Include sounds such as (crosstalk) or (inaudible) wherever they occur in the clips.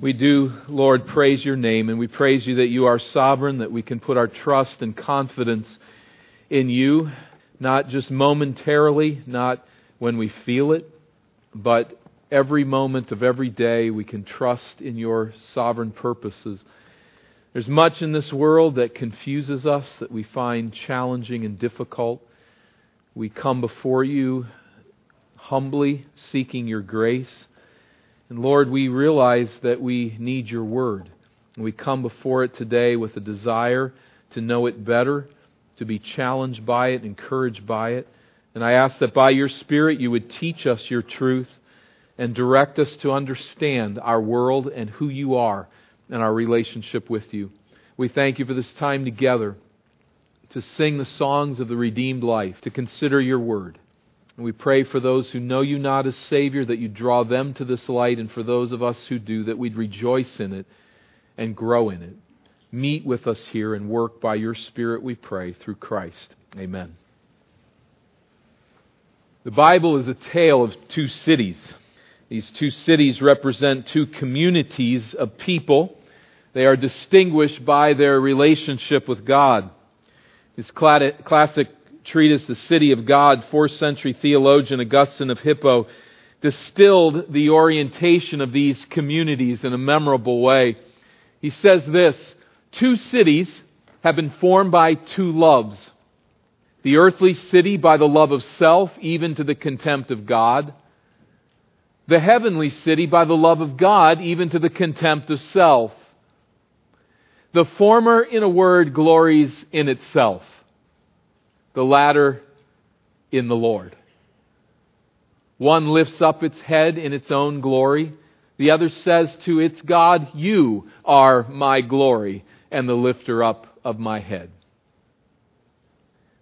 We do, Lord, praise your name, and we praise you that you are sovereign, that we can put our trust and confidence in you, not just momentarily, not when we feel it, but every moment of every day we can trust in your sovereign purposes. There's much in this world that confuses us, that we find challenging and difficult. We come before you humbly, seeking your grace. And Lord, we realize that we need your word. And we come before it today with a desire to know it better, to be challenged by it, encouraged by it. And I ask that by your Spirit you would teach us your truth and direct us to understand our world and who you are and our relationship with you. We thank you for this time together to sing the songs of the redeemed life, to consider your word. And we pray for those who know you not as Savior that you draw them to this light, and for those of us who do, that we'd rejoice in it and grow in it. Meet with us here and work by your Spirit, we pray, through Christ. Amen. The Bible is a tale of two cities. These two cities represent two communities of people. They are distinguished by their relationship with God. His classic treatise, The City of God, fourth century theologian Augustine of Hippo, distilled the orientation of these communities in a memorable way. He says this Two cities have been formed by two loves. The earthly city by the love of self, even to the contempt of God. The heavenly city by the love of God, even to the contempt of self. The former, in a word, glories in itself the latter in the Lord. One lifts up its head in its own glory. The other says to its God, You are my glory and the lifter up of my head.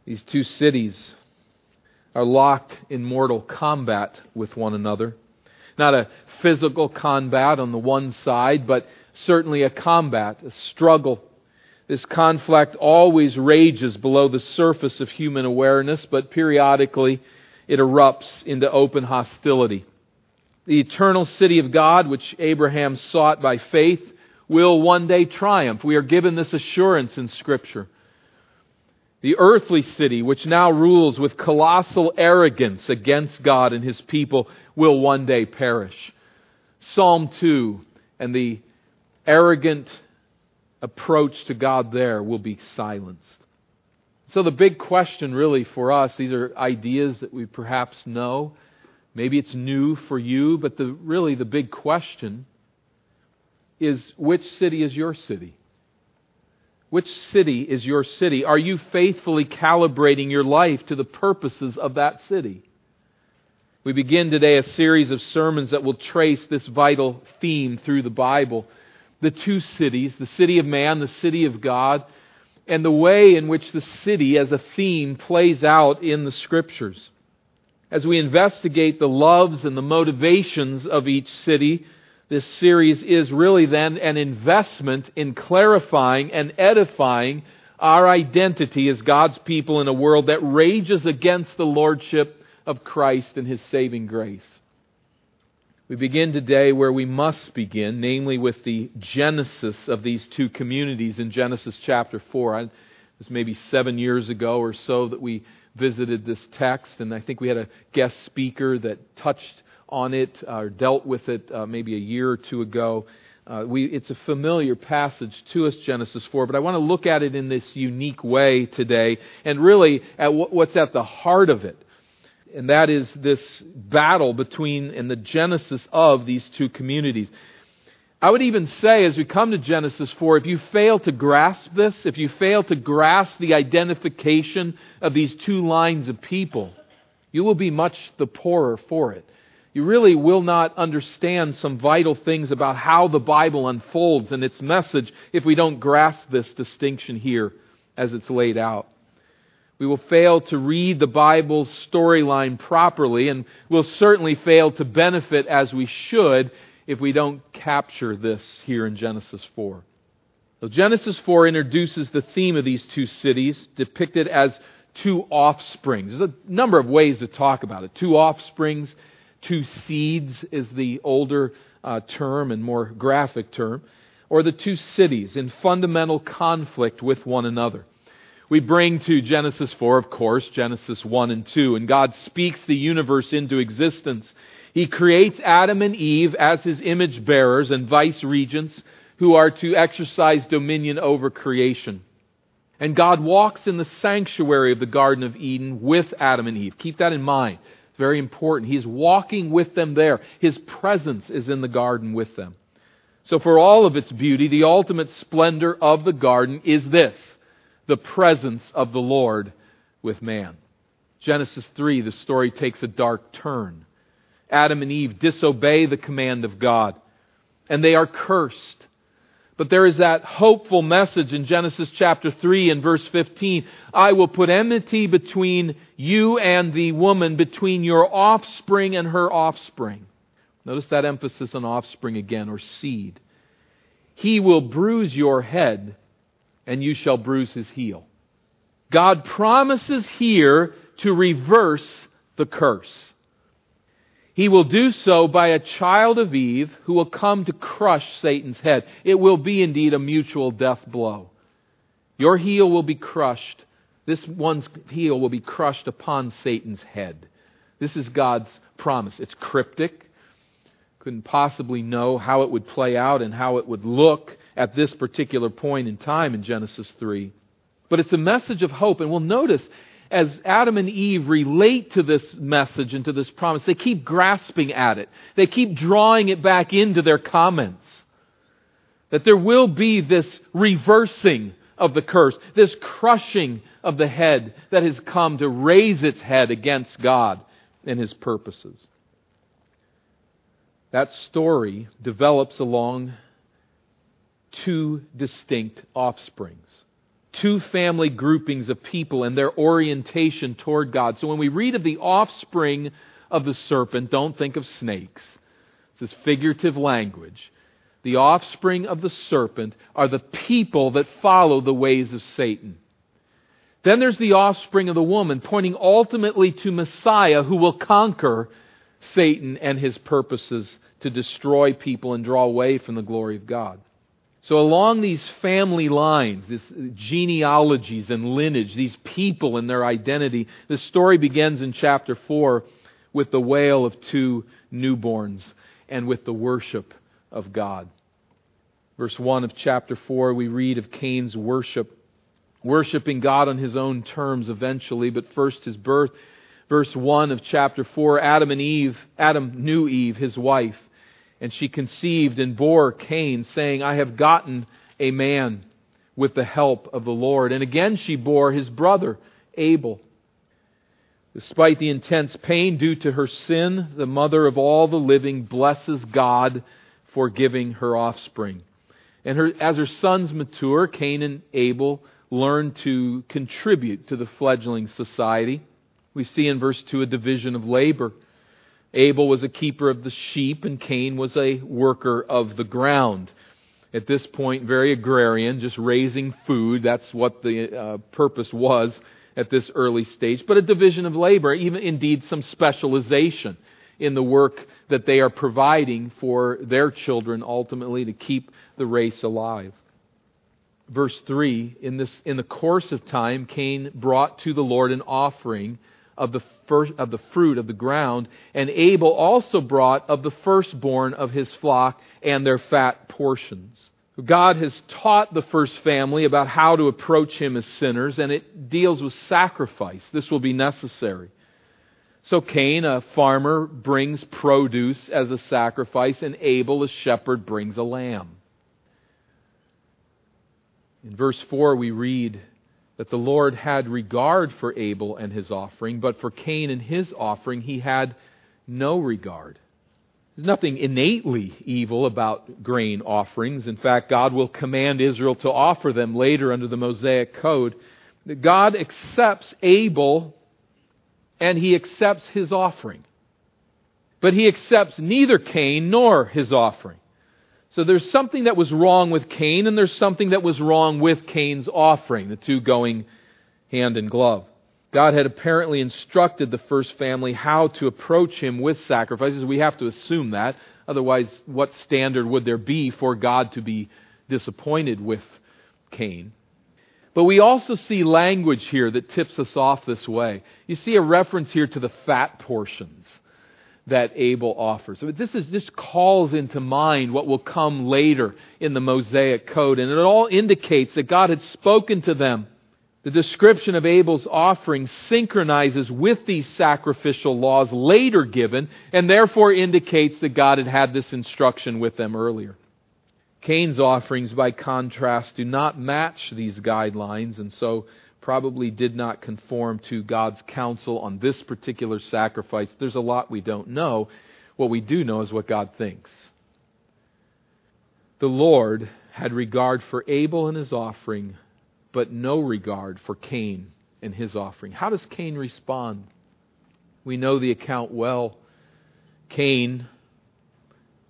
These two cities are locked in mortal combat with one another. Not a physical combat on the one side, but certainly a combat, a struggle this conflict always rages below the surface of human awareness, but periodically it erupts into open hostility. The eternal city of God, which Abraham sought by faith, will one day triumph. We are given this assurance in Scripture. The earthly city, which now rules with colossal arrogance against God and his people, will one day perish. Psalm 2 and the arrogant approach to God there will be silenced. So, the big question really for us, these are ideas that we perhaps know. Maybe it's new for you, but the, really the big question is which city is your city? Which city is your city? Are you faithfully calibrating your life to the purposes of that city? We begin today a series of sermons that will trace this vital theme through the Bible the two cities, the city of man, the city of God, and the way in which the city as a theme plays out in the scriptures. As we investigate the loves and the motivations of each city, this series is really then an investment in clarifying and edifying our identity as God's people in a world that rages against the lordship of Christ and his saving grace. We begin today where we must begin, namely with the genesis of these two communities in Genesis chapter 4. It was maybe seven years ago or so that we visited this text, and I think we had a guest speaker that touched on it or dealt with it uh, maybe a year or two ago. Uh, we, it's a familiar passage to us, Genesis 4, but I want to look at it in this unique way today and really at what's at the heart of it and that is this battle between and the genesis of these two communities. I would even say, as we come to Genesis 4, if you fail to grasp this, if you fail to grasp the identification of these two lines of people, you will be much the poorer for it. You really will not understand some vital things about how the Bible unfolds and its message if we don't grasp this distinction here as it's laid out. We will fail to read the Bible's storyline properly, and we'll certainly fail to benefit as we should if we don't capture this here in Genesis 4. So Genesis 4 introduces the theme of these two cities, depicted as two offsprings. There's a number of ways to talk about it. Two offsprings, two seeds is the older uh, term and more graphic term, or the two cities in fundamental conflict with one another. We bring to Genesis 4, of course, Genesis 1 and 2, and God speaks the universe into existence. He creates Adam and Eve as his image bearers and vice regents who are to exercise dominion over creation. And God walks in the sanctuary of the Garden of Eden with Adam and Eve. Keep that in mind. It's very important. He's walking with them there. His presence is in the garden with them. So, for all of its beauty, the ultimate splendor of the garden is this the presence of the Lord with man. Genesis 3, the story takes a dark turn. Adam and Eve disobey the command of God, and they are cursed. But there is that hopeful message in Genesis chapter 3 and verse 15. I will put enmity between you and the woman, between your offspring and her offspring. Notice that emphasis on offspring again, or seed. He will bruise your head, and you shall bruise his heel. God promises here to reverse the curse. He will do so by a child of Eve who will come to crush Satan's head. It will be indeed a mutual death blow. Your heel will be crushed. This one's heel will be crushed upon Satan's head. This is God's promise. It's cryptic. Couldn't possibly know how it would play out and how it would look at this particular point in time in Genesis 3. But it's a message of hope. And we'll notice as Adam and Eve relate to this message and to this promise, they keep grasping at it. They keep drawing it back into their comments. That there will be this reversing of the curse, this crushing of the head that has come to raise its head against God and His purposes. That story develops along two distinct offsprings two family groupings of people and their orientation toward God. So when we read of the offspring of the serpent, don't think of snakes. This is figurative language. The offspring of the serpent are the people that follow the ways of Satan. Then there's the offspring of the woman, pointing ultimately to Messiah who will conquer Satan and his purposes to destroy people and draw away from the glory of God. So, along these family lines, these genealogies and lineage, these people and their identity, the story begins in chapter 4 with the wail of two newborns and with the worship of God. Verse 1 of chapter 4, we read of Cain's worship, worshiping God on his own terms eventually, but first his birth. Verse 1 of chapter 4, Adam and Eve, Adam knew Eve, his wife and she conceived and bore Cain, saying, I have gotten a man with the help of the Lord. And again she bore his brother, Abel. Despite the intense pain due to her sin, the mother of all the living blesses God for giving her offspring. And her, as her sons mature, Cain and Abel learn to contribute to the fledgling society. We see in verse 2 a division of labor. Abel was a keeper of the sheep, and Cain was a worker of the ground. At this point, very agrarian, just raising food. That's what the uh, purpose was at this early stage. But a division of labor, even indeed some specialization in the work that they are providing for their children ultimately to keep the race alive. Verse 3 in, this, in the course of time, Cain brought to the Lord an offering of the, first, of the fruit of the ground, and Abel also brought of the firstborn of his flock and their fat portions. God has taught the first family about how to approach him as sinners, and it deals with sacrifice. This will be necessary. So Cain, a farmer, brings produce as a sacrifice, and Abel, a shepherd, brings a lamb. In verse 4, we read, that the Lord had regard for Abel and his offering, but for Cain and his offering, he had no regard. There's nothing innately evil about grain offerings. In fact, God will command Israel to offer them later under the Mosaic Code. God accepts Abel and he accepts his offering. But he accepts neither Cain nor his offering. So there's something that was wrong with Cain, and there's something that was wrong with Cain's offering, the two going hand in glove. God had apparently instructed the first family how to approach him with sacrifices. We have to assume that. Otherwise, what standard would there be for God to be disappointed with Cain? But we also see language here that tips us off this way. You see a reference here to the fat portions that Abel offers. This is, just calls into mind what will come later in the Mosaic Code, and it all indicates that God had spoken to them. The description of Abel's offering synchronizes with these sacrificial laws later given, and therefore indicates that God had had this instruction with them earlier. Cain's offerings, by contrast, do not match these guidelines, and so probably did not conform to God's counsel on this particular sacrifice. There's a lot we don't know. What we do know is what God thinks. The Lord had regard for Abel and his offering, but no regard for Cain and his offering. How does Cain respond? We know the account well. Cain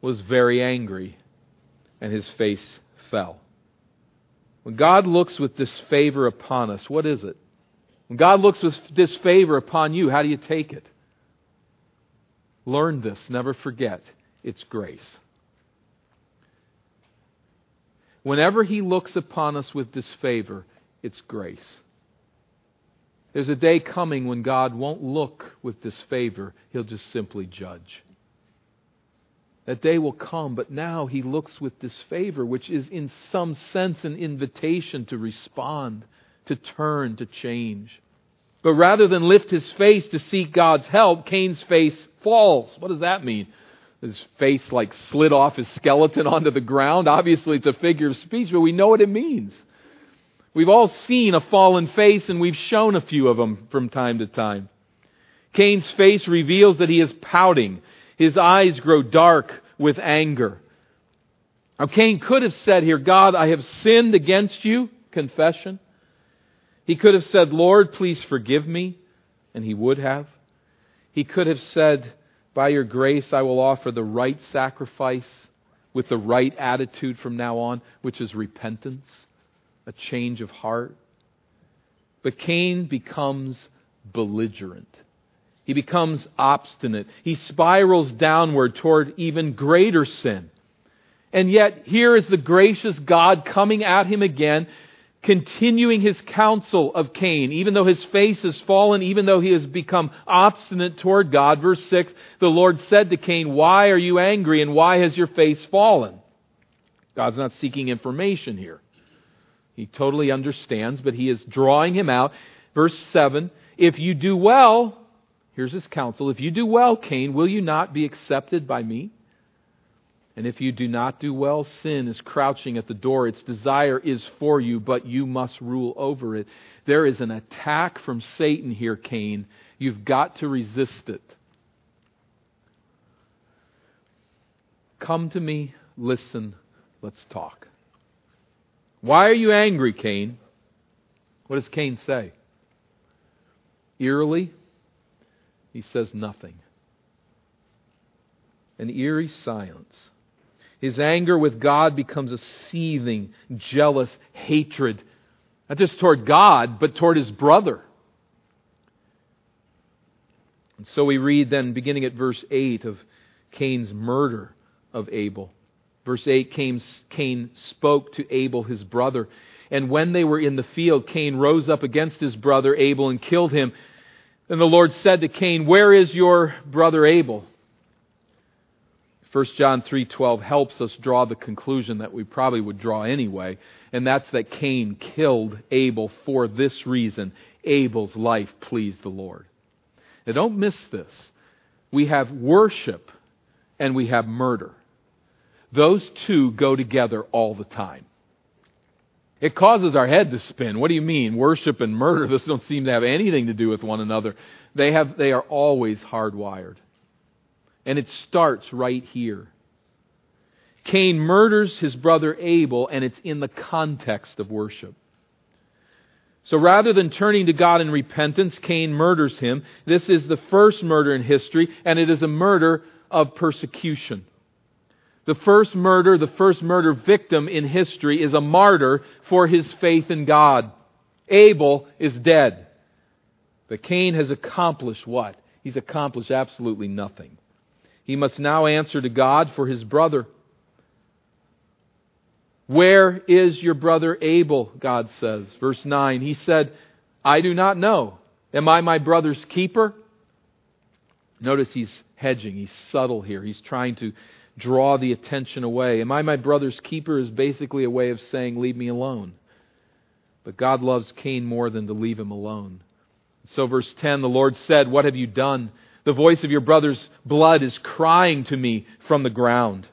was very angry, and his face fell. When God looks with disfavor upon us, what is it? When God looks with disfavor upon you, how do you take it? Learn this, never forget. It's grace. Whenever He looks upon us with disfavor, it's grace. There's a day coming when God won't look with disfavor, He'll just simply judge. That day will come, but now he looks with disfavor, which is in some sense an invitation to respond, to turn, to change. But rather than lift his face to seek God's help, Cain's face falls. What does that mean? His face like slid off his skeleton (laughs) onto the ground. Obviously, it's a figure of speech, but we know what it means. We've all seen a fallen face, and we've shown a few of them from time to time. Cain's face reveals that he is pouting. His eyes grow dark with anger. Now, Cain could have said here, God, I have sinned against you, confession. He could have said, Lord, please forgive me, and he would have. He could have said, By your grace, I will offer the right sacrifice with the right attitude from now on, which is repentance, a change of heart. But Cain becomes belligerent. He becomes obstinate. He spirals downward toward even greater sin. And yet, here is the gracious God coming at him again, continuing his counsel of Cain, even though his face has fallen, even though he has become obstinate toward God. Verse 6 The Lord said to Cain, Why are you angry and why has your face fallen? God's not seeking information here. He totally understands, but he is drawing him out. Verse 7 If you do well, Here's his counsel. If you do well, Cain, will you not be accepted by me? And if you do not do well, sin is crouching at the door. Its desire is for you, but you must rule over it. There is an attack from Satan here, Cain. You've got to resist it. Come to me, listen, let's talk. Why are you angry, Cain? What does Cain say? Eerily, he says nothing. An eerie silence. His anger with God becomes a seething, jealous hatred, not just toward God, but toward his brother. And so we read then, beginning at verse 8, of Cain's murder of Abel. Verse 8 Cain, Cain spoke to Abel, his brother. And when they were in the field, Cain rose up against his brother Abel and killed him. Then the Lord said to Cain, Where is your brother Abel? 1 John 3:12 helps us draw the conclusion that we probably would draw anyway, and that's that Cain killed Abel for this reason. Abel's life pleased the Lord. Now don't miss this. We have worship and we have murder. Those two go together all the time. It causes our head to spin. What do you mean? Worship and murder, those don't seem to have anything to do with one another. They, have, they are always hardwired. And it starts right here. Cain murders his brother Abel, and it's in the context of worship. So rather than turning to God in repentance, Cain murders him. This is the first murder in history, and it is a murder of persecution. The first murder, the first murder victim in history is a martyr for his faith in God. Abel is dead. But Cain has accomplished what? He's accomplished absolutely nothing. He must now answer to God for his brother. Where is your brother Abel? God says. Verse 9. He said, I do not know. Am I my brother's keeper? Notice he's hedging. He's subtle here. He's trying to draw the attention away. Am I my brother's keeper is basically a way of saying, Leave me alone. But God loves Cain more than to leave him alone. So, verse 10 the Lord said, What have you done? The voice of your brother's blood is crying to me from the ground.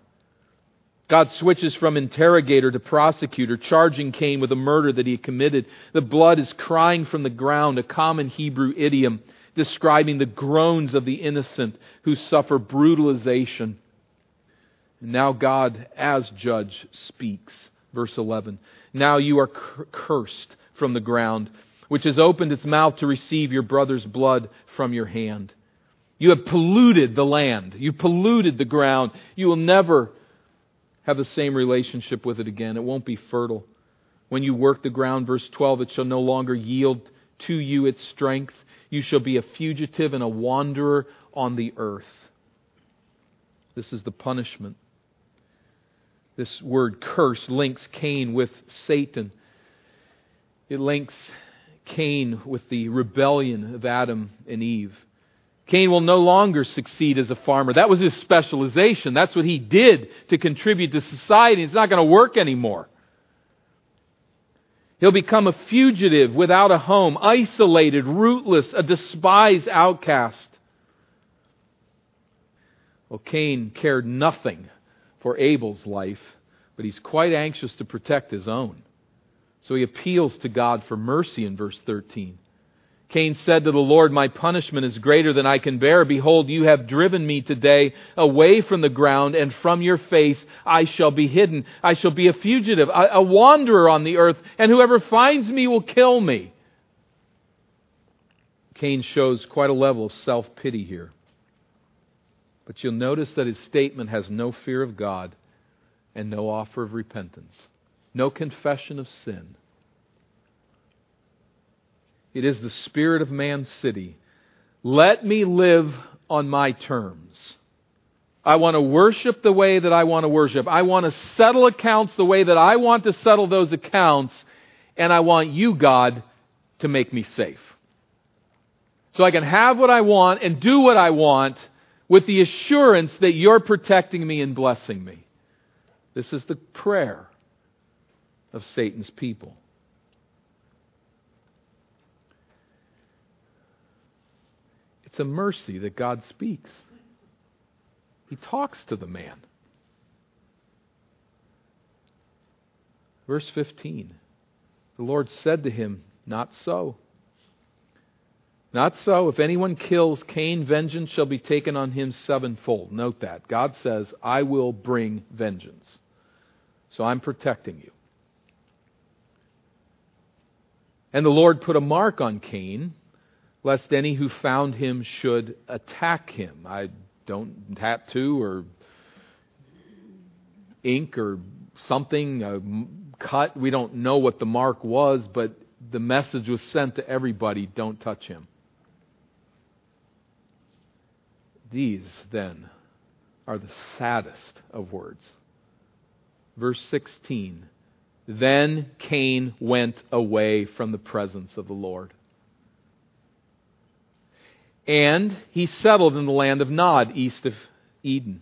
God switches from interrogator to prosecutor, charging Cain with a murder that he committed. The blood is crying from the ground, a common Hebrew idiom describing the groans of the innocent who suffer brutalization. Now God, as judge, speaks. Verse 11. Now you are cursed from the ground, which has opened its mouth to receive your brother's blood from your hand. You have polluted the land. You've polluted the ground. You will never have the same relationship with it again. It won't be fertile. When you work the ground, verse 12, it shall no longer yield to you its strength. You shall be a fugitive and a wanderer on the earth. This is the punishment. This word curse links Cain with Satan. It links Cain with the rebellion of Adam and Eve. Cain will no longer succeed as a farmer. That was his specialization. That's what he did to contribute to society. It's not going to work anymore. He'll become a fugitive without a home, isolated, rootless, a despised outcast. Well, Cain cared nothing for Abel's life, but he's quite anxious to protect his own. So he appeals to God for mercy in verse 13. Cain said to the Lord, My punishment is greater than I can bear. Behold, you have driven me today away from the ground, and from your face I shall be hidden. I shall be a fugitive, a, wanderer on the earth, and whoever finds me will kill me. Cain shows quite a level of self pity here. But you'll notice that his statement has no fear of God and no offer of repentance, no confession of sin. It is the spirit of man's city. Let me live on my terms. I want to worship the way that I want to worship. I want to settle accounts the way that I want to settle those accounts. And I want you, God, to make me safe. So I can have what I want and do what I want with the assurance that you're protecting me and blessing me. This is the prayer of Satan's people. It's a mercy that God speaks. He talks to the man. Verse 15 The Lord said to him, Not so. Not so. If anyone kills Cain, vengeance shall be taken on him sevenfold. Note that. God says, I will bring vengeance. So I'm protecting you. And the Lord put a mark on Cain lest any who found him should attack him. I don't tattoo or ink or something, a cut. We don't know what the mark was, but the message was sent to everybody don't touch him. These, then, are the saddest of words. Verse 16 Then Cain went away from the presence of the Lord. And he settled in the land of Nod, east of Eden.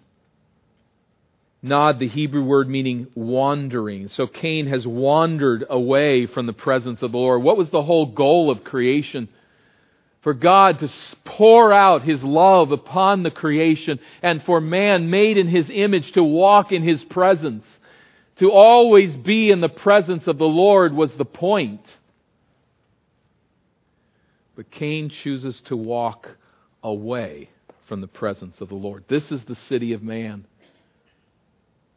Nod, the Hebrew word meaning wandering. So Cain has wandered away from the presence of the Lord. What was the whole goal of creation? For God to pour out His love upon the creation and for man made in His image to walk in His presence. To always be in the presence of the Lord was the point. But Cain chooses to walk away from the presence of the Lord. This is the city of man.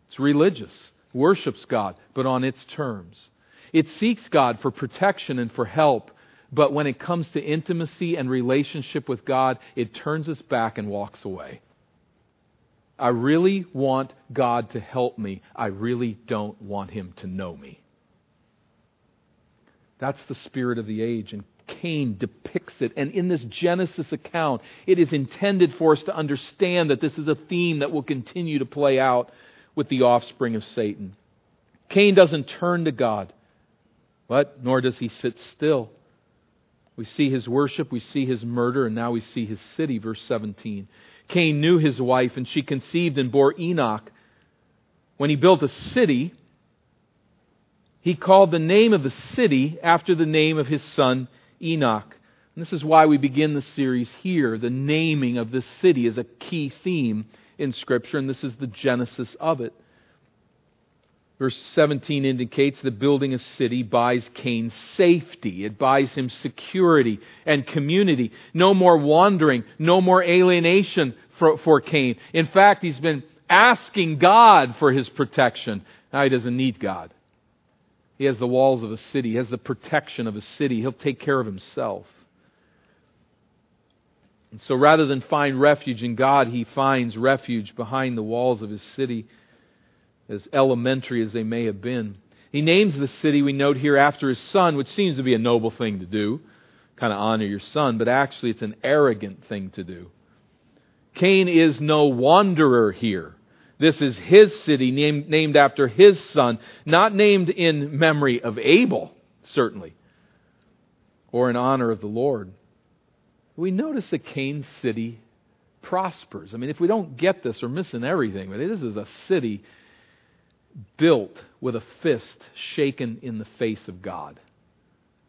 It's religious, worships God, but on its terms. It seeks God for protection and for help, but when it comes to intimacy and relationship with God, it turns its back and walks away. I really want God to help me. I really don't want Him to know me. That's the spirit of the age, and Cain depicts it. And in this Genesis account, it is intended for us to understand that this is a theme that will continue to play out with the offspring of Satan. Cain doesn't turn to God, but nor does he sit still. We see his worship, we see his murder, and now we see his city. Verse 17. Cain knew his wife, and she conceived and bore Enoch. When he built a city, he called the name of the city after the name of his son Enoch. And this is why we begin the series here. The naming of this city is a key theme in Scripture, and this is the genesis of it. Verse 17 indicates that building a city buys Cain safety. It buys him security and community. No more wandering, no more alienation for, for Cain. In fact, he's been asking God for his protection. Now he doesn't need God. He has the walls of a city, he has the protection of a city. He'll take care of himself. And so rather than find refuge in God, he finds refuge behind the walls of his city as elementary as they may have been. He names the city, we note here, after his son, which seems to be a noble thing to do. Kind of honor your son, but actually it's an arrogant thing to do. Cain is no wanderer here. This is his city named, named after his son, not named in memory of Abel, certainly, or in honor of the Lord. We notice that Cain's city prospers. I mean, if we don't get this, we're missing everything. But this is a city built with a fist shaken in the face of God.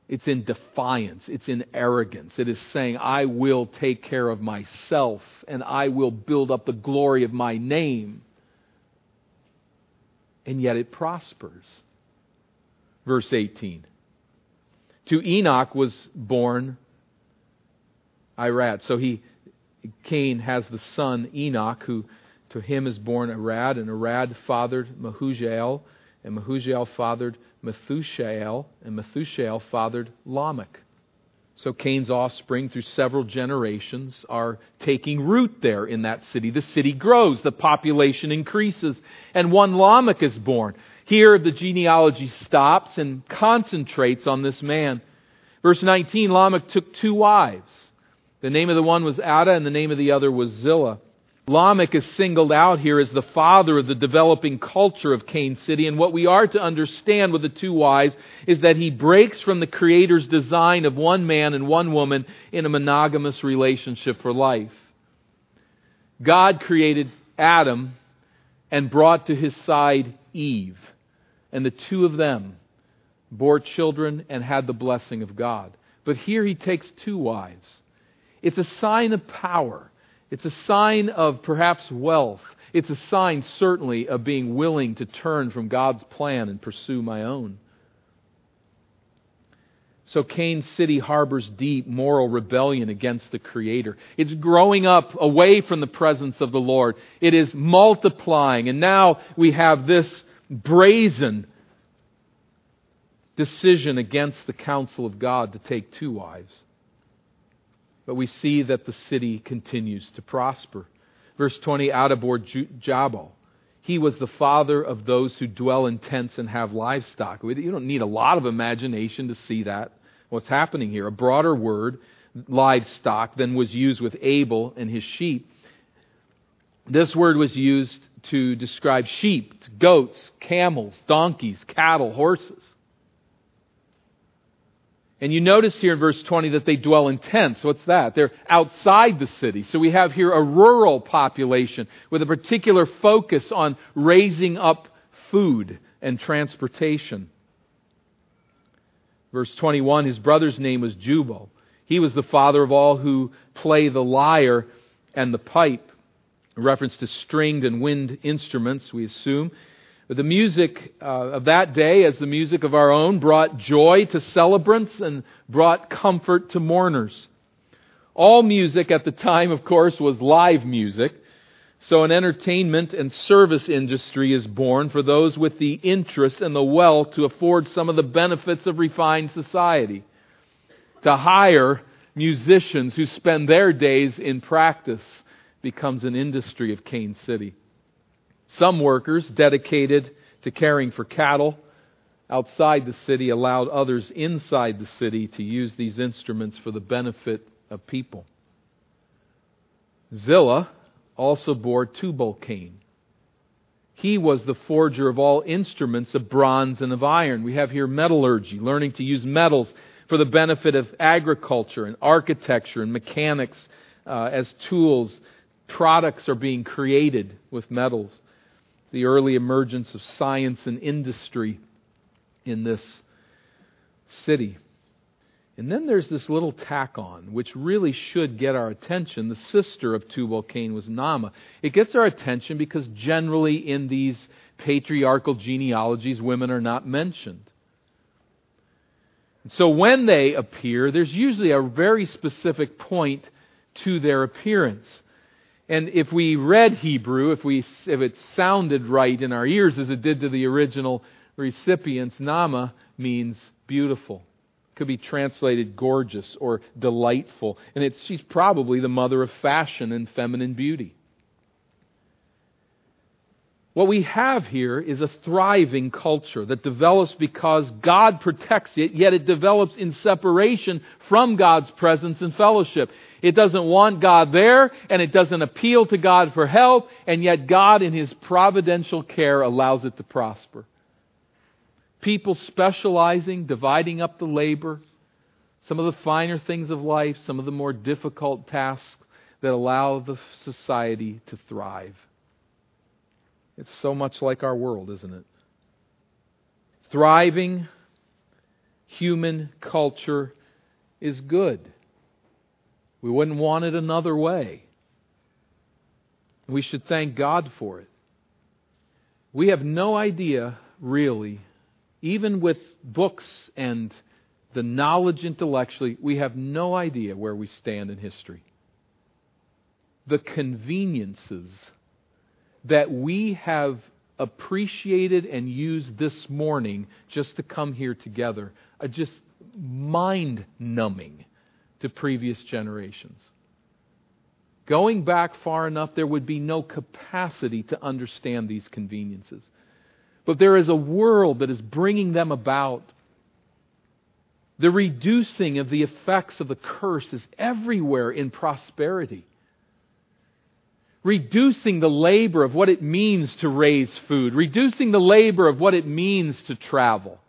It's in defiance. It's in arrogance. It is saying, I will take care of myself and I will build up the glory of my name. And yet it prospers. Verse 18. To Enoch was born Irad. So he, Cain has the son Enoch who to him is born Arad, and Arad fathered Mehujael, and Mehujael fathered Methushael, and Methushael fathered Lamech. So Cain's offspring, through several generations, are taking root there in that city. The city grows, the population increases, and one Lamech is born. Here, the genealogy stops and concentrates on this man. Verse 19 Lamech took two wives. The name of the one was Adah, and the name of the other was Zillah. Lamech is singled out here as the father of the developing culture of Cain City. And what we are to understand with the two wives is that he breaks from the Creator's design of one man and one woman in a monogamous relationship for life. God created Adam and brought to his side Eve. And the two of them bore children and had the blessing of God. But here he takes two wives. It's a sign of power. It's a sign of perhaps wealth. It's a sign, certainly, of being willing to turn from God's plan and pursue my own. So Cain's City harbors deep moral rebellion against the Creator. It's growing up away from the presence of the Lord. It is multiplying. And now we have this brazen decision against the counsel of God to take two wives. But we see that the city continues to prosper. Verse 20, Out Adah bore Jabal. He was the father of those who dwell in tents and have livestock. You don't need a lot of imagination to see that, what's happening here. A broader word, livestock, than was used with Abel and his sheep. This word was used to describe sheep, goats, camels, donkeys, cattle, horses. And you notice here in verse 20 that they dwell in tents. What's that? They're outside the city. So we have here a rural population with a particular focus on raising up food and transportation. Verse 21, his brother's name was Jubal. He was the father of all who play the lyre and the pipe. Reference to stringed and wind instruments, we assume. The music uh, of that day, as the music of our own, brought joy to celebrants and brought comfort to mourners. All music at the time, of course, was live music. So an entertainment and service industry is born for those with the interest and the wealth to afford some of the benefits of refined society. To hire musicians who spend their days in practice becomes an industry of Cain City. Some workers dedicated to caring for cattle outside the city allowed others inside the city to use these instruments for the benefit of people. Zillah also bore Tubal Cain. He was the forger of all instruments of bronze and of iron. We have here metallurgy, learning to use metals for the benefit of agriculture and architecture and mechanics uh, as tools. Products are being created with metals. The early emergence of science and industry in this city. And then there's this little tack on, which really should get our attention. The sister of Tubal Cain was Naamah. It gets our attention because generally in these patriarchal genealogies, women are not mentioned. So when they appear, there's usually a very specific point to their appearance. And if we read Hebrew, if, we, if it sounded right in our ears as it did to the original recipients, Naamah means beautiful. Could be translated gorgeous or delightful. And she's probably the mother of fashion and feminine beauty. What we have here is a thriving culture that develops because God protects it, yet it develops in separation from God's presence and fellowship. It doesn't want God there, and it doesn't appeal to God for help, and yet God, in His providential care, allows it to prosper. People specializing, dividing up the labor, some of the finer things of life, some of the more difficult tasks that allow the society to thrive. It's so much like our world, isn't it? Thriving human culture is good. We wouldn't want it another way. We should thank God for it. We have no idea, really, even with books and the knowledge intellectually, we have no idea where we stand in history. The conveniences that we have appreciated and used this morning just to come here together just mind numbing to previous generations. Going back far enough, there would be no capacity to understand these conveniences. But there is a world that is bringing them about. The reducing of the effects of the curse is everywhere in prosperity reducing the labor of what it means to raise food, reducing the labor of what it means to travel.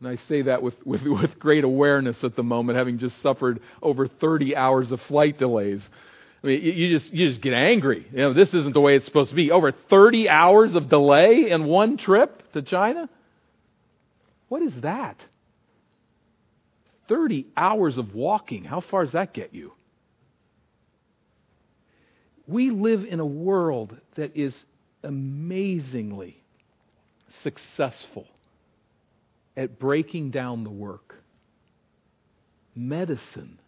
And I say that with, with, (laughs) with great awareness at the moment, having just suffered over 30 hours of flight delays. I mean, you just, you just get angry. You know, this isn't the way it's supposed to be. Over 30 hours of delay in one trip to China? What is that? 30 hours of walking. How far does that get you? We live in a world that is amazingly successful at breaking down the work. Medicine.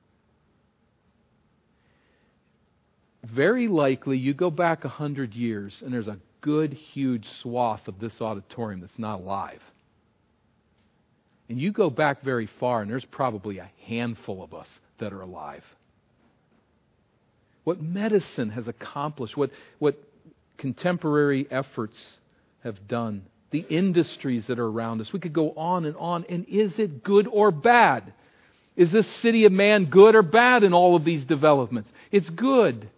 Very likely, you go back a hundred years, and there's a good, huge swath of this auditorium that's not alive. And you go back very far, and there's probably a handful of us that are alive what medicine has accomplished, what, what contemporary efforts have done, the industries that are around us. We could go on and on. And is it good or bad? Is this city of man good or bad in all of these developments? It's good.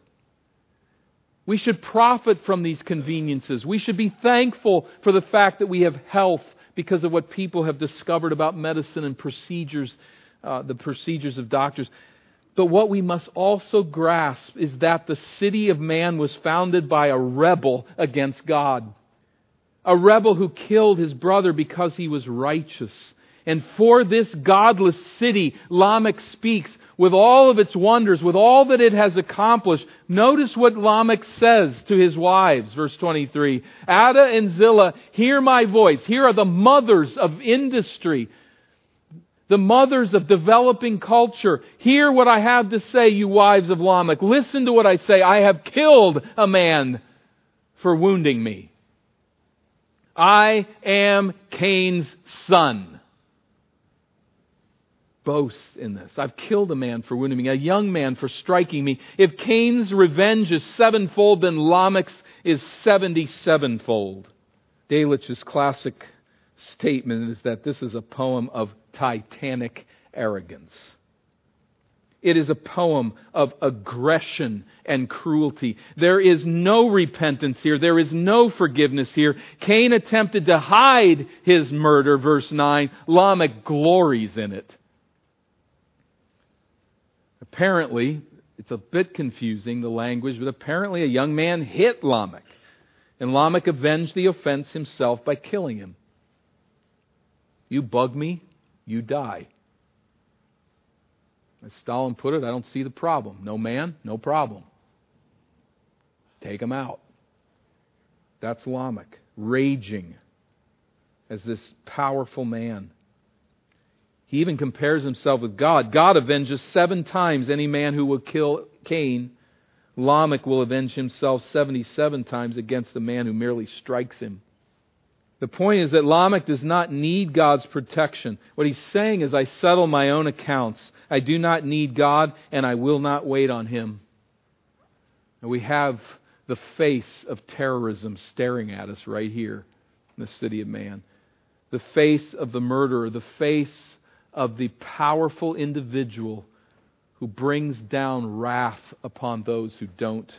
We should profit from these conveniences. We should be thankful for the fact that we have health because of what people have discovered about medicine and procedures, uh, the procedures of doctors. But what we must also grasp is that the city of man was founded by a rebel against God. A rebel who killed his brother because he was righteous. And for this godless city, Lamech speaks with all of its wonders, with all that it has accomplished. Notice what Lamech says to his wives, verse 23. Adah and Zillah, hear my voice. Here are the mothers of industry the mothers of developing culture. Hear what I have to say, you wives of Lamech. Listen to what I say. I have killed a man for wounding me. I am Cain's son. Boast in this. I've killed a man for wounding me, a young man for striking me. If Cain's revenge is sevenfold, then Lamech's is seventy sevenfold. Delitzsch's classic statement is that this is a poem of titanic arrogance. It is a poem of aggression and cruelty. There is no repentance here. There is no forgiveness here. Cain attempted to hide his murder, verse 9. Lamech glories in it. Apparently, it's a bit confusing, the language, but apparently a young man hit Lamech. And Lamech avenged the offense himself by killing him. You bug me, you die. As Stalin put it, I don't see the problem. No man, no problem. Take him out. That's Lamech, raging as this powerful man. He even compares himself with God. God avenges seven times any man who will kill Cain. Lamech will avenge himself 77 times against the man who merely strikes him. The point is that Lamech does not need God's protection. What he's saying is, I settle my own accounts. I do not need God, and I will not wait on him. And we have the face of terrorism staring at us right here in the city of man. The face of the murderer, the face of the powerful individual who brings down wrath upon those who don't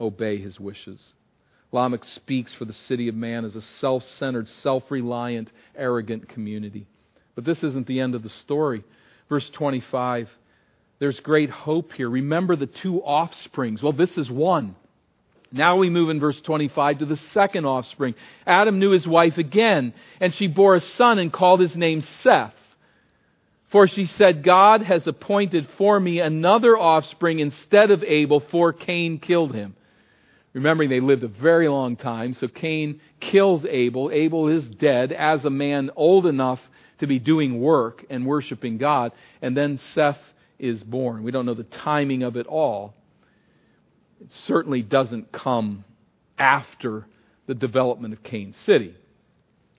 obey his wishes. Lamech speaks for the city of man as a self centered, self reliant, arrogant community. But this isn't the end of the story. Verse 25 there's great hope here. Remember the two offsprings. Well, this is one. Now we move in verse 25 to the second offspring. Adam knew his wife again, and she bore a son and called his name Seth. For she said, God has appointed for me another offspring instead of Abel, for Cain killed him. Remembering they lived a very long time, so Cain kills Abel. Abel is dead as a man old enough to be doing work and worshiping God. And then Seth is born. We don't know the timing of it all. It certainly doesn't come after the development of Cain City.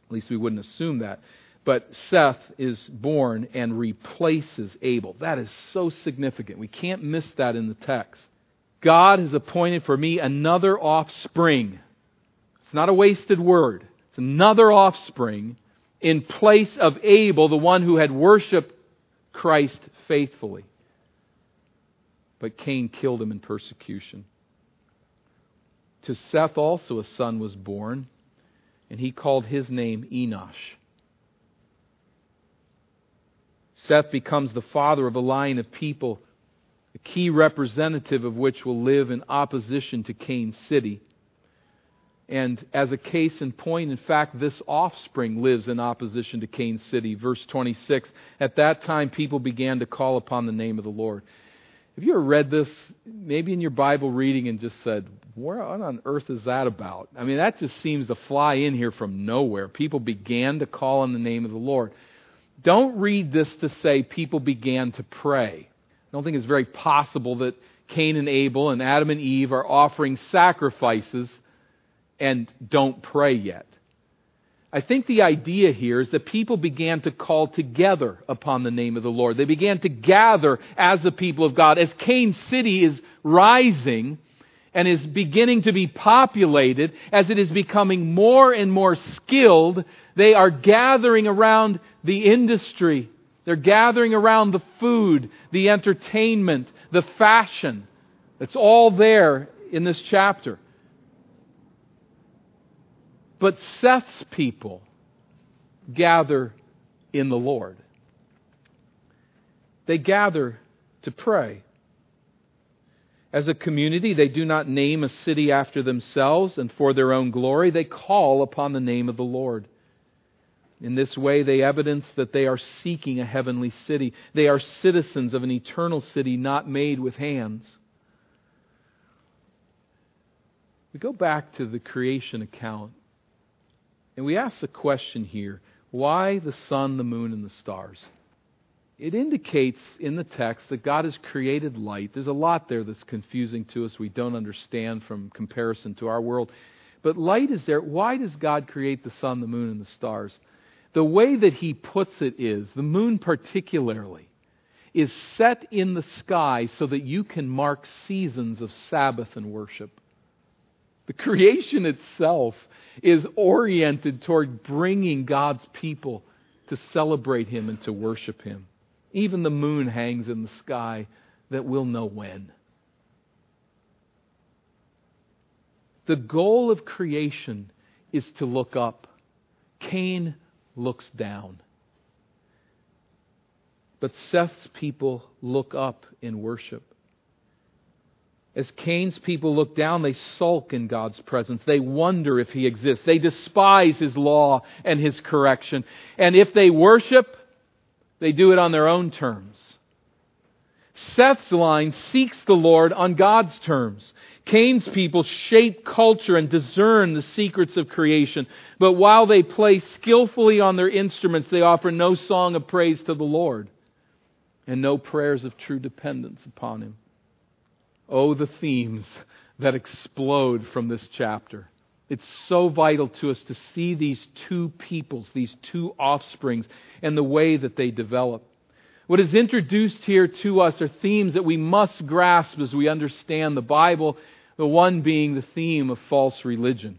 At least we wouldn't assume that. But Seth is born and replaces Abel. That is so significant. We can't miss that in the text. God has appointed for me another offspring. It's not a wasted word. It's another offspring in place of Abel, the one who had worshiped Christ faithfully. But Cain killed him in persecution. To Seth also a son was born, and he called his name Enosh. Seth becomes the father of a line of people a key representative of which will live in opposition to Cain's city. And as a case in point, in fact, this offspring lives in opposition to Cain's city. Verse 26 At that time, people began to call upon the name of the Lord. Have you ever read this, maybe in your Bible reading, and just said, What on earth is that about? I mean, that just seems to fly in here from nowhere. People began to call on the name of the Lord. Don't read this to say people began to pray don't think it's very possible that Cain and Abel and Adam and Eve are offering sacrifices and don't pray yet. I think the idea here is that people began to call together upon the name of the Lord. They began to gather as the people of God. As Cain's city is rising and is beginning to be populated, as it is becoming more and more skilled, they are gathering around the industry they're gathering around the food, the entertainment, the fashion. It's all there in this chapter. But Seth's people gather in the Lord. They gather to pray. As a community, they do not name a city after themselves and for their own glory. They call upon the name of the Lord. In this way, they evidence that they are seeking a heavenly city. They are citizens of an eternal city not made with hands. We go back to the creation account and we ask the question here why the sun, the moon, and the stars? It indicates in the text that God has created light. There's a lot there that's confusing to us, we don't understand from comparison to our world. But light is there. Why does God create the sun, the moon, and the stars? The way that he puts it is the moon, particularly, is set in the sky so that you can mark seasons of Sabbath and worship. The creation itself is oriented toward bringing God's people to celebrate Him and to worship Him. Even the moon hangs in the sky that we'll know when. The goal of creation is to look up. Cain looks down. But Seth's people look up in worship. As Cain's people look down, they sulk in God's presence. They wonder if He exists. They despise His law and His correction. And if they worship, they do it on their own terms. Seth's line seeks the Lord on God's terms. Cain's people shape culture and discern the secrets of creation. But while they play skillfully on their instruments, they offer no song of praise to the Lord and no prayers of true dependence upon Him. Oh, the themes that explode from this chapter. It's so vital to us to see these two peoples, these two offsprings, and the way that they develop. What is introduced here to us are themes that we must grasp as we understand the Bible, the one being the theme of false religion.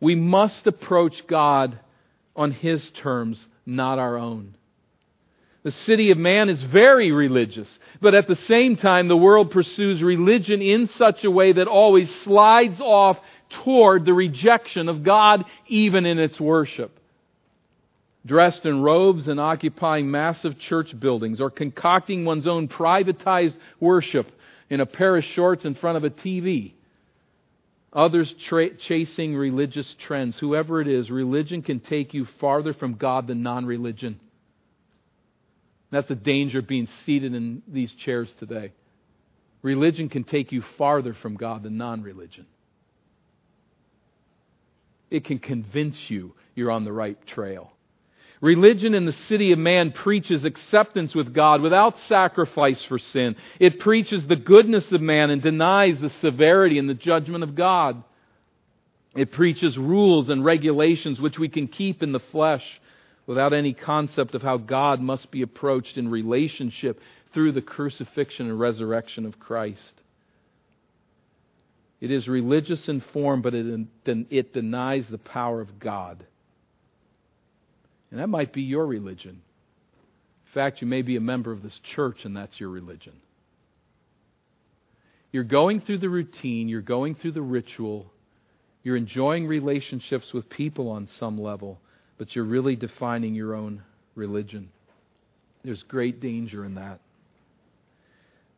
We must approach God on His terms, not our own. The city of man is very religious, but at the same time, the world pursues religion in such a way that always slides off toward the rejection of God, even in its worship. Dressed in robes and occupying massive church buildings, or concocting one's own privatized worship in a pair of shorts in front of a TV. Others tra- chasing religious trends. Whoever it is, religion can take you farther from God than non religion. That's the danger of being seated in these chairs today. Religion can take you farther from God than non religion. It can convince you you're on the right trail. Religion in the city of man preaches acceptance with God without sacrifice for sin. It preaches the goodness of man and denies the severity and the judgment of God. It preaches rules and regulations which we can keep in the flesh without any concept of how God must be approached in relationship through the crucifixion and resurrection of Christ. It is religious in form, but it, it denies the power of God. And that might be your religion. In fact, you may be a member of this church, and that's your religion. You're going through the routine, you're going through the ritual, you're enjoying relationships with people on some level, but you're really defining your own religion. There's great danger in that.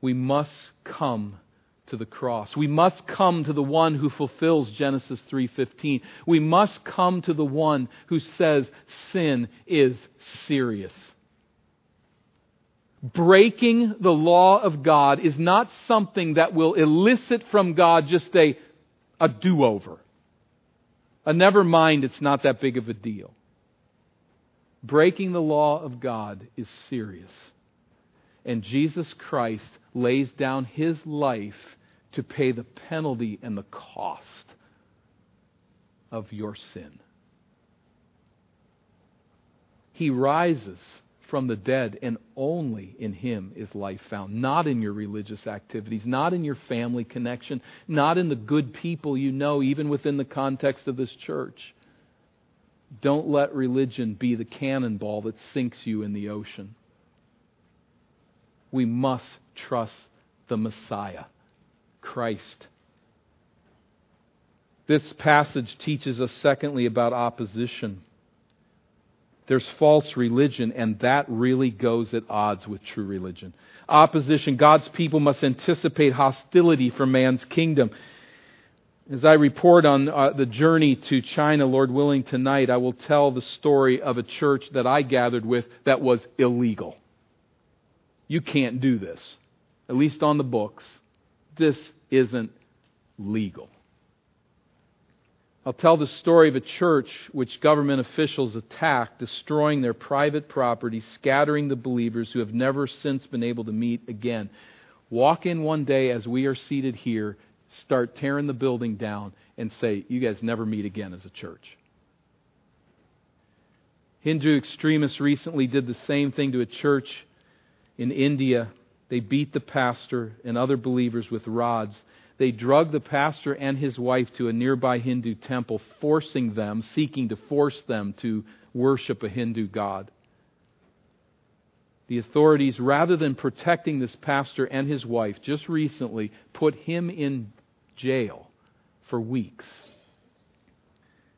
We must come to the cross. We must come to the one who fulfills Genesis 3:15. We must come to the one who says sin is serious. Breaking the law of God is not something that will elicit from God just a, a do-over. A never mind, it's not that big of a deal. Breaking the law of God is serious. And Jesus Christ lays down his life to pay the penalty and the cost of your sin. He rises from the dead, and only in Him is life found. Not in your religious activities, not in your family connection, not in the good people you know, even within the context of this church. Don't let religion be the cannonball that sinks you in the ocean. We must trust the Messiah, Christ. This passage teaches us, secondly, about opposition. There's false religion, and that really goes at odds with true religion. Opposition. God's people must anticipate hostility from man's kingdom. As I report on uh, the journey to China, Lord willing, tonight, I will tell the story of a church that I gathered with that was illegal. You can't do this, at least on the books. This isn't legal. I'll tell the story of a church which government officials attacked, destroying their private property, scattering the believers who have never since been able to meet again. Walk in one day as we are seated here start tearing the building down and say, You guys never meet again as a church. Hindu extremists recently did the same thing to a church in India. They beat the pastor and other believers with rods. they drugged the pastor and his wife to a nearby Hindu temple, forcing them, seeking to force them to worship a Hindu god. The authorities, rather than protecting this pastor and his wife, just recently put him in jail for weeks.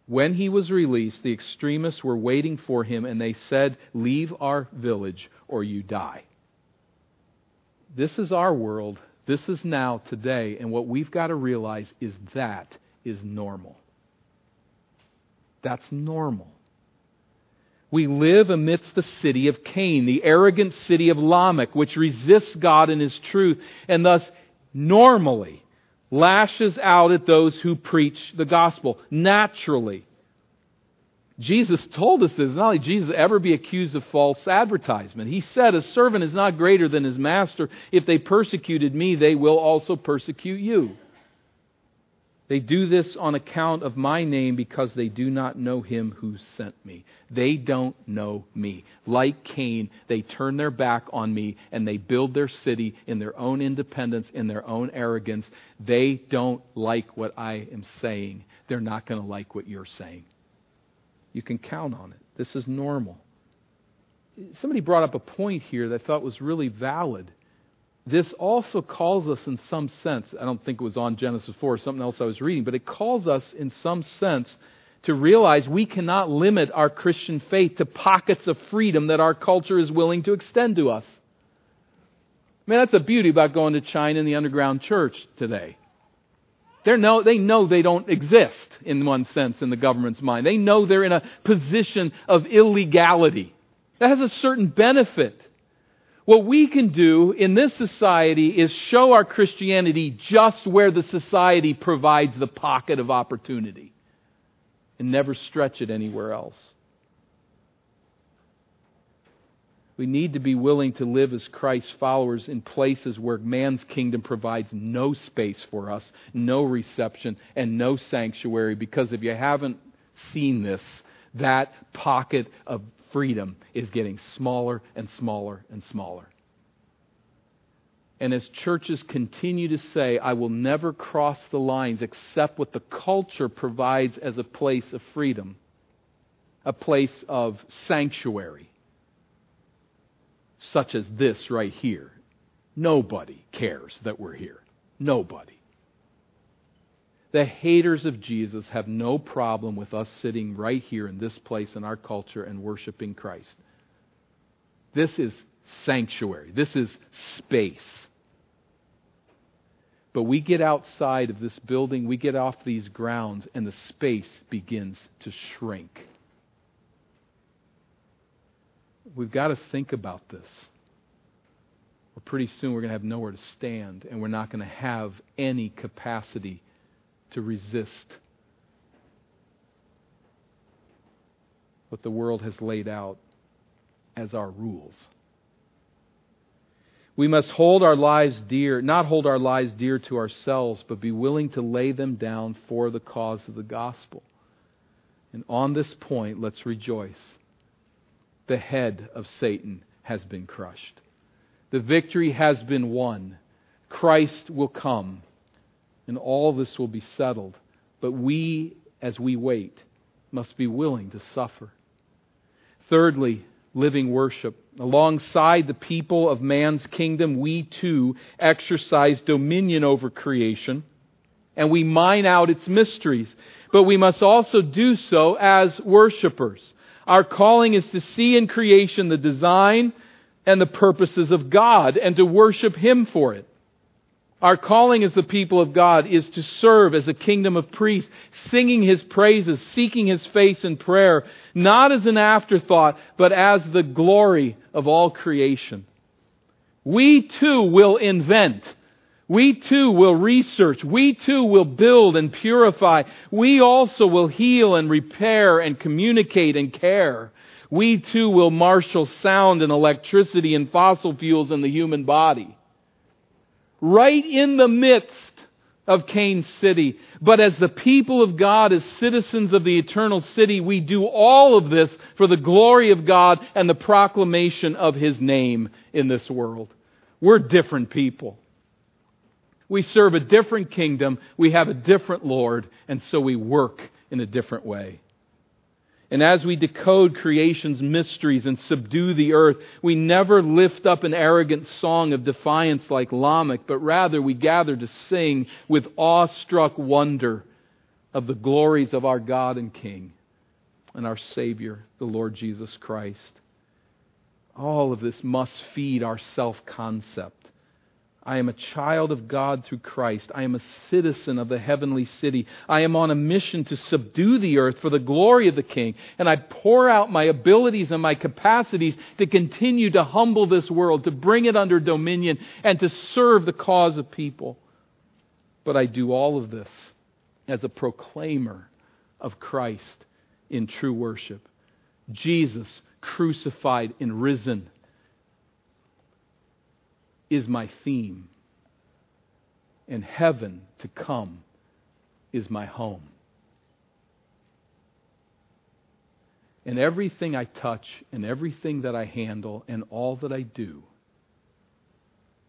When he was released, the extremists were waiting for him and they said, Leave our village or you die. This is our world. This is now, today. And what we've got to realize is that is normal. That's normal. We live amidst the city of Cain, the arrogant city of Lamech, which resists God and His truth, and thus normally lashes out at those who preach the gospel naturally. Jesus told us this. Not only Jesus ever be accused of false advertisement. He said, A servant is not greater than his master. If they persecuted me, they will also persecute you. They do this on account of my name because they do not know him who sent me. They don't know me. Like Cain, they turn their back on me and they build their city in their own independence, in their own arrogance. They don't like what I am saying. They're not going to like what you're saying. You can count on it. This is normal. Somebody brought up a point here that I thought was really valid this also calls us in some sense, I don't think it was on Genesis 4 or something else I was reading, but it calls us in some sense to realize we cannot limit our Christian faith to pockets of freedom that our culture is willing to extend to us. I mean, that's a beauty about going to China and the underground church today. They're no, they know they don't exist in one sense in the government's mind. They know they're in a position of illegality. That has a certain benefit. What we can do in this society is show our Christianity just where the society provides the pocket of opportunity and never stretch it anywhere else. We need to be willing to live as Christ's followers in places where man's kingdom provides no space for us, no reception, and no sanctuary. Because if you haven't seen this, that pocket of freedom is getting smaller and smaller and smaller. And as churches continue to say, I will never cross the lines except what the culture provides as a place of freedom, a place of sanctuary, such as this right here. Nobody cares that we're here. Nobody. The haters of Jesus have no problem with us sitting right here in this place in our culture and worshiping Christ. This is sanctuary. This is space. But we get outside of this building, we get off these grounds, and the space begins to shrink. We've got to think about this. Or pretty soon we're going to have nowhere to stand, and we're not going to have any capacity to resist what the world has laid out as our rules. We must hold our lives dear, not hold our lives dear to ourselves, but be willing to lay them down for the cause of the gospel. And on this point, let's rejoice. The head of Satan has been crushed. The victory has been won. Christ will come and all this will be settled. But we, as we wait, must be willing to suffer. Thirdly, living worship. Alongside the people of man's kingdom, we too exercise dominion over creation and we mine out its mysteries. But we must also do so as worshipers. Our calling is to see in creation the design and the purposes of God and to worship Him for it. Our calling as the people of God is to serve as a kingdom of priests, singing His praises, seeking His face in prayer, not as an afterthought, but as the glory of all creation. We too will invent. We too will research. We too will build and purify. We also will heal and repair and communicate and care. We too will marshal sound and electricity and fossil fuels in the human body right in the midst of Cain's city. But as the people of God, as citizens of the eternal city, we do all of this for the glory of God and the proclamation of His name in this world. We're different people. We serve a different kingdom. We have a different Lord. And so we work in a different way. And as we decode creation's mysteries and subdue the earth, we never lift up an arrogant song of defiance like Lamech, but rather we gather to sing with awestruck wonder of the glories of our God and King and our Savior, the Lord Jesus Christ. All of this must feed our self concept. I am a child of God through Christ. I am a citizen of the heavenly city. I am on a mission to subdue the earth for the glory of the King. And I pour out my abilities and my capacities to continue to humble this world, to bring it under dominion, and to serve the cause of people. But I do all of this as a proclaimer of Christ in true worship. Jesus crucified and risen is my theme. And heaven to come is my home. And everything I touch and everything that I handle and all that I do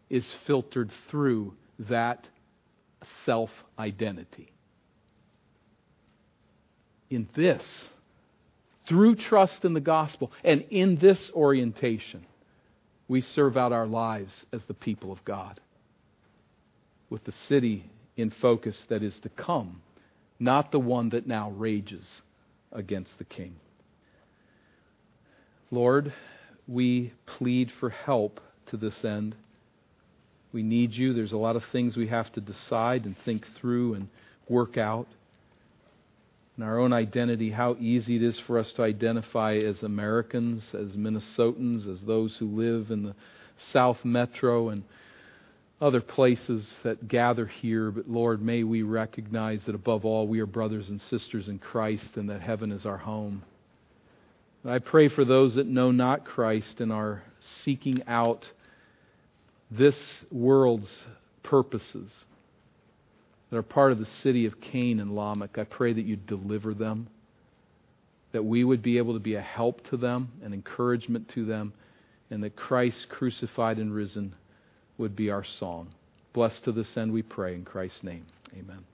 is filtered through that self identity. In this, through trust in the gospel, and in this orientation, we serve out our lives as the people of God with the city in focus that is to come, not the one that now rages against the king. Lord, we plead for help to this end. We need you. There's a lot of things we have to decide and think through and work out in our own identity, how easy it is for us to identify as Americans, as Minnesotans, as those who live in the South Metro and other places that gather here. But Lord, may we recognize that above all, we are brothers and sisters in Christ and that heaven is our home. I pray for those that know not Christ and are seeking out this world's purposes that are part of the city of Cain and Lamech. I pray that you deliver them, that we would be able to be a help to them, an encouragement to them, and that Christ crucified and risen would be our song. Blessed to this end we pray in Christ's name. Amen.